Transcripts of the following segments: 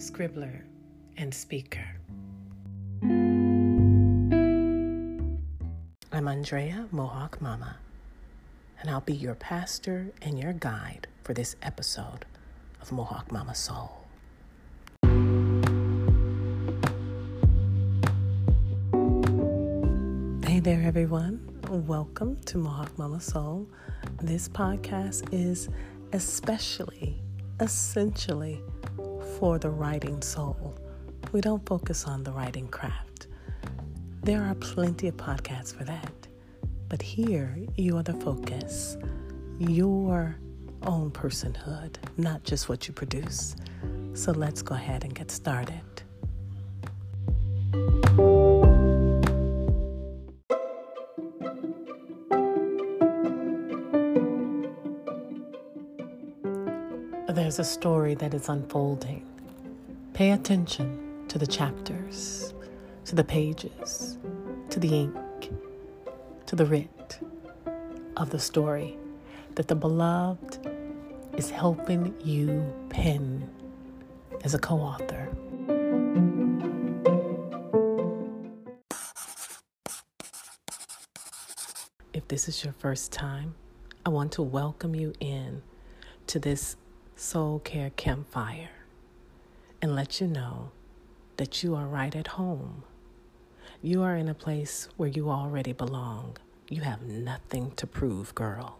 scribbler, and speaker. I'm Andrea Mohawk Mama, and I'll be your pastor and your guide for this episode of Mohawk Mama Soul. Hey there, everyone. Welcome to Mohawk Mama Soul. This podcast is especially, essentially for the writing soul. We don't focus on the writing craft. There are plenty of podcasts for that. But here, you are the focus, your own personhood, not just what you produce. So let's go ahead and get started. There's a story that is unfolding. Pay attention to the chapters, to the pages, to the ink, to the writ of the story that the beloved is helping you pen as a co author. If this is your first time, I want to welcome you in to this soul care campfire and let you know that you are right at home. You are in a place where you already belong. You have nothing to prove, girl.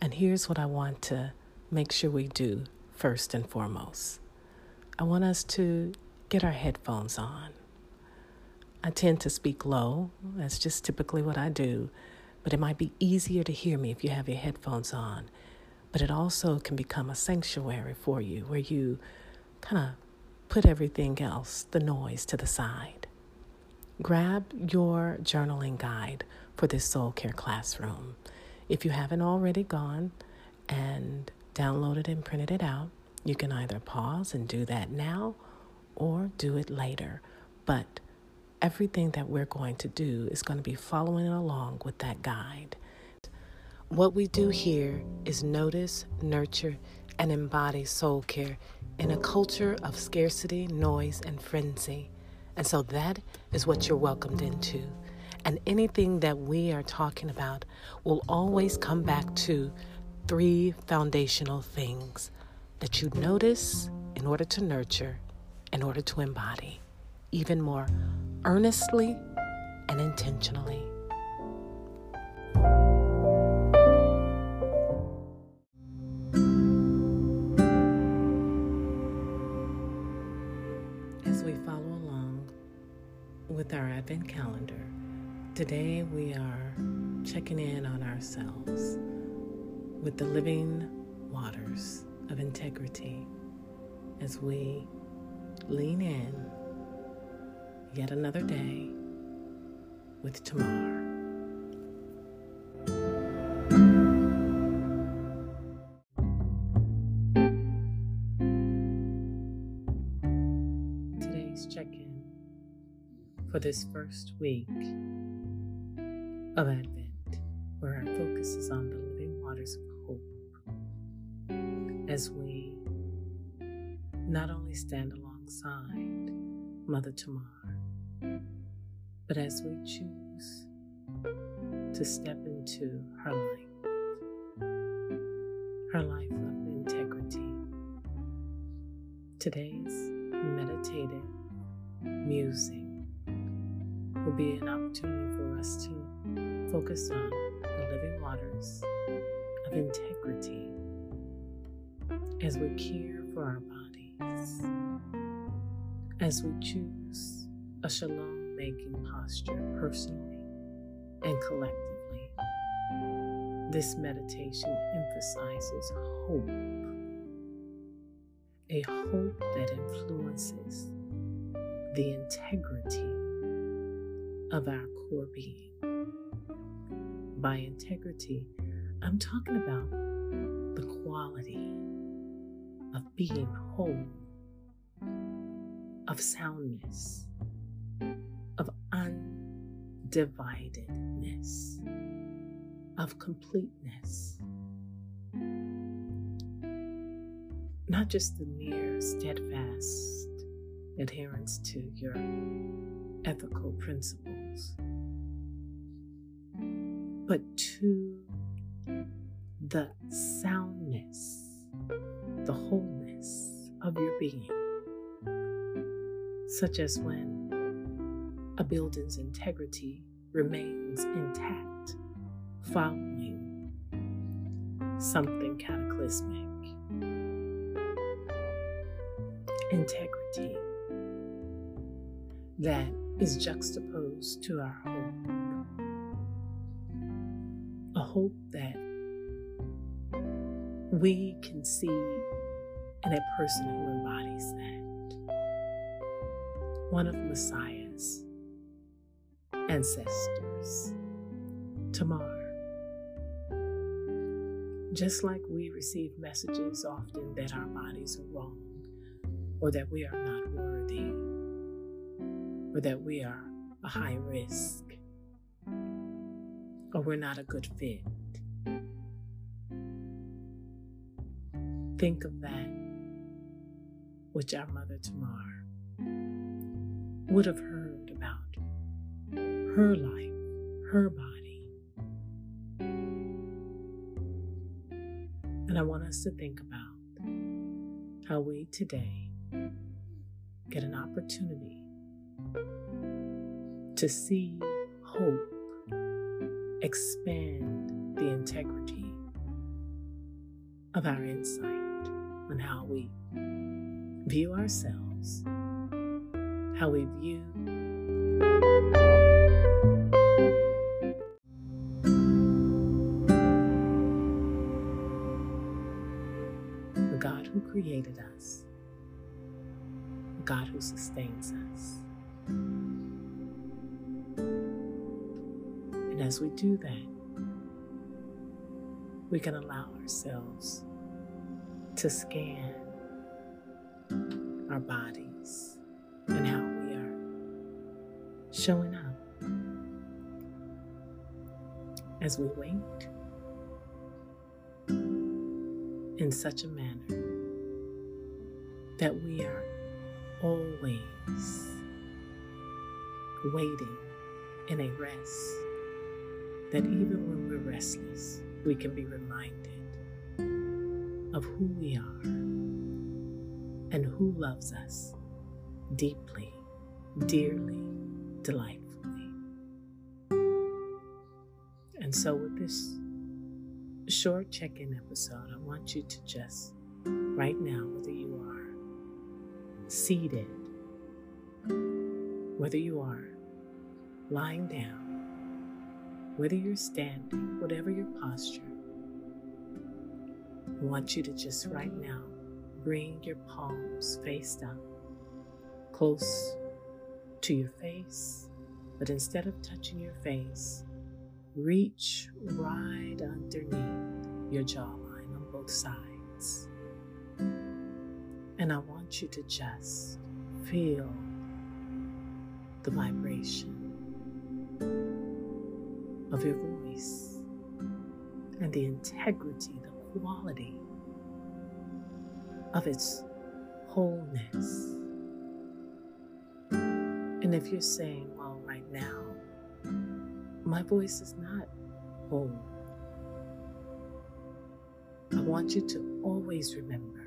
And here's what I want to make sure we do first and foremost I want us to get our headphones on. I tend to speak low, that's just typically what I do, but it might be easier to hear me if you have your headphones on but it also can become a sanctuary for you where you kind of put everything else, the noise, to the side. Grab your journaling guide for this soul care classroom. If you haven't already gone and downloaded and printed it out, you can either pause and do that now or do it later. But everything that we're going to do is going to be following along with that guide. What we do here is notice, nurture, and embody soul care in a culture of scarcity, noise, and frenzy. And so that is what you're welcomed into. And anything that we are talking about will always come back to three foundational things that you notice in order to nurture, in order to embody, even more earnestly and intentionally. With our Advent calendar, today we are checking in on ourselves with the living waters of integrity as we lean in yet another day with Tamar. For this first week of Advent, where our focus is on the living waters of hope as we not only stand alongside Mother Tamar, but as we choose to step into her life, her life of integrity. Today's meditative music will be an opportunity for us to focus on the living waters of integrity as we care for our bodies, as we choose a shalom making posture personally and collectively. This meditation emphasizes hope, a hope that influences the integrity of our core being. By integrity, I'm talking about the quality of being whole, of soundness, of undividedness, of completeness. not just the mere steadfast adherence to your ethical principles, but to the soundness, the wholeness of your being, such as when a building's integrity remains intact following something cataclysmic. Integrity that is juxtaposed to our hope. A hope that we can see in a person who embodies that. One of Messiah's ancestors, Tamar. Just like we receive messages often that our bodies are wrong, or that we are not worthy, or that we are a high risk, or we're not a good fit. Think of that which our mother Tamar would have heard about her life, her body. And I want us to think about how we today get an opportunity to see hope expand the integrity of our insight on how we view ourselves, how we view the God who created us, the God who sustains us. And as we do that, we can allow ourselves to scan our bodies and how we are showing up. As we wait in such a manner that we are always waiting in a rest that even when we're restless, we can be reminded of who we are and who loves us deeply, dearly, delightfully. And so, with this short check in episode, I want you to just, right now, whether you are seated, whether you are lying down, whether you're standing, whatever your posture, I want you to just right now bring your palms face up, close to your face, but instead of touching your face, reach right underneath your jawline on both sides. And I want you to just feel the vibration of your voice and the integrity, the quality of its wholeness. And if you're saying, well, right now, my voice is not whole, I want you to always remember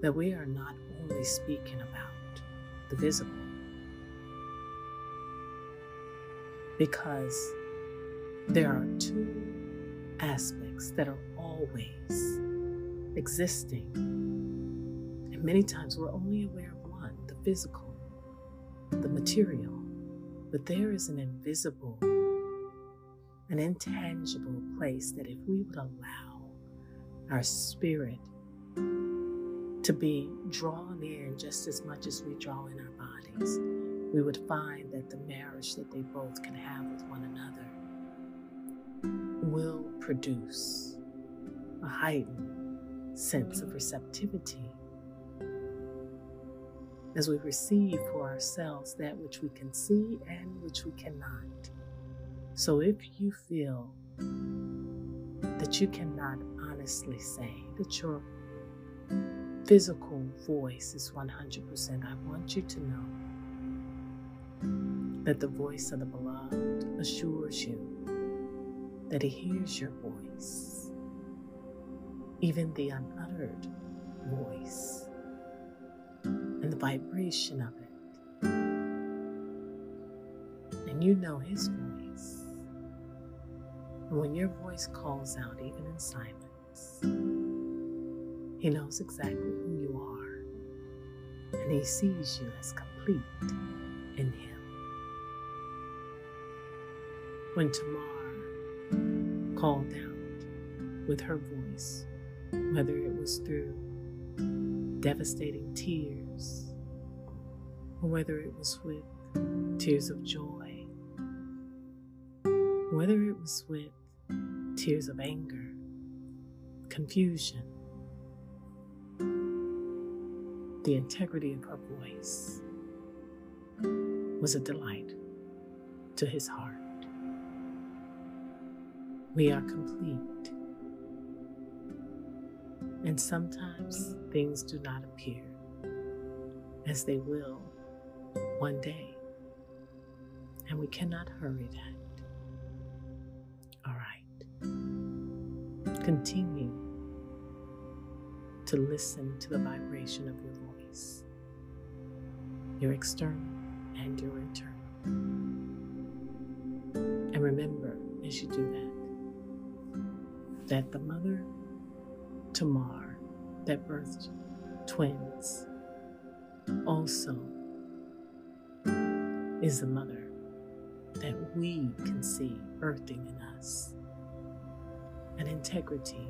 that we are not only speaking about the visible, because there are two aspects that are always existing. And many times we're only aware of one the physical, the material. But there is an invisible, an intangible place that if we would allow our spirit to be drawn in just as much as we draw in our bodies, we would find that the marriage that they both can have with one another will produce a heightened sense of receptivity as we receive for ourselves that which we can see and which we cannot. So if you feel that you cannot honestly say that your physical voice is 100%, I want you to know that the voice of the beloved assures you that he hears your voice, even the unuttered voice, and the vibration of it. And you know his voice. And when your voice calls out, even in silence, he knows exactly who you are, and he sees you as complete in him. When Tamar called out with her voice, whether it was through devastating tears or whether it was with tears of joy, whether it was with tears of anger, confusion, the integrity of her voice was a delight to his heart. We are complete. And sometimes things do not appear as they will one day. And we cannot hurry that. All right. Continue to listen to the vibration of your voice, your external and your internal. And remember as you do that, that the mother Tamar that birthed twins also is the mother that we can see birthing in us an integrity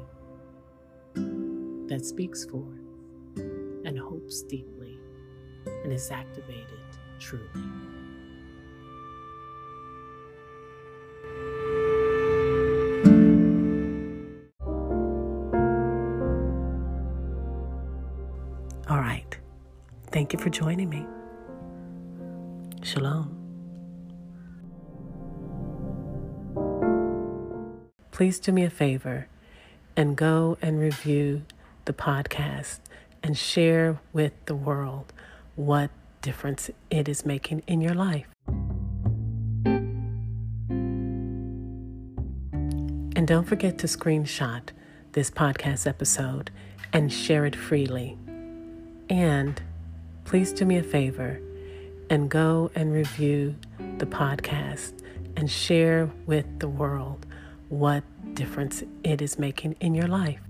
that speaks forth and hopes deeply and is activated truly. Thank you for joining me. Shalom. Please do me a favor and go and review the podcast and share with the world what difference it is making in your life. And don't forget to screenshot this podcast episode and share it freely. And please do me a favor and go and review the podcast and share with the world what difference it is making in your life.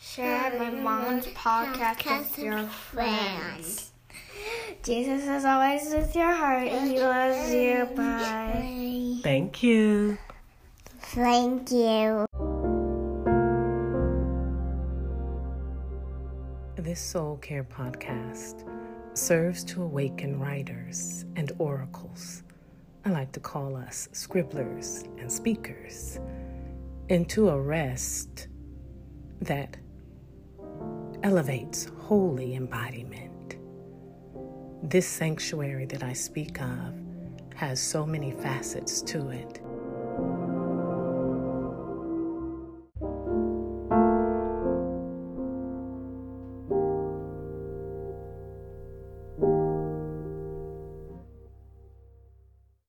Share my mom's podcast with your friends. Jesus is always with your heart and he loves you. Bye. Thank you. Thank you. This Soul Care podcast serves to awaken writers and oracles. I like to call us scribblers and speakers into a rest that elevates holy embodiment. This sanctuary that I speak of has so many facets to it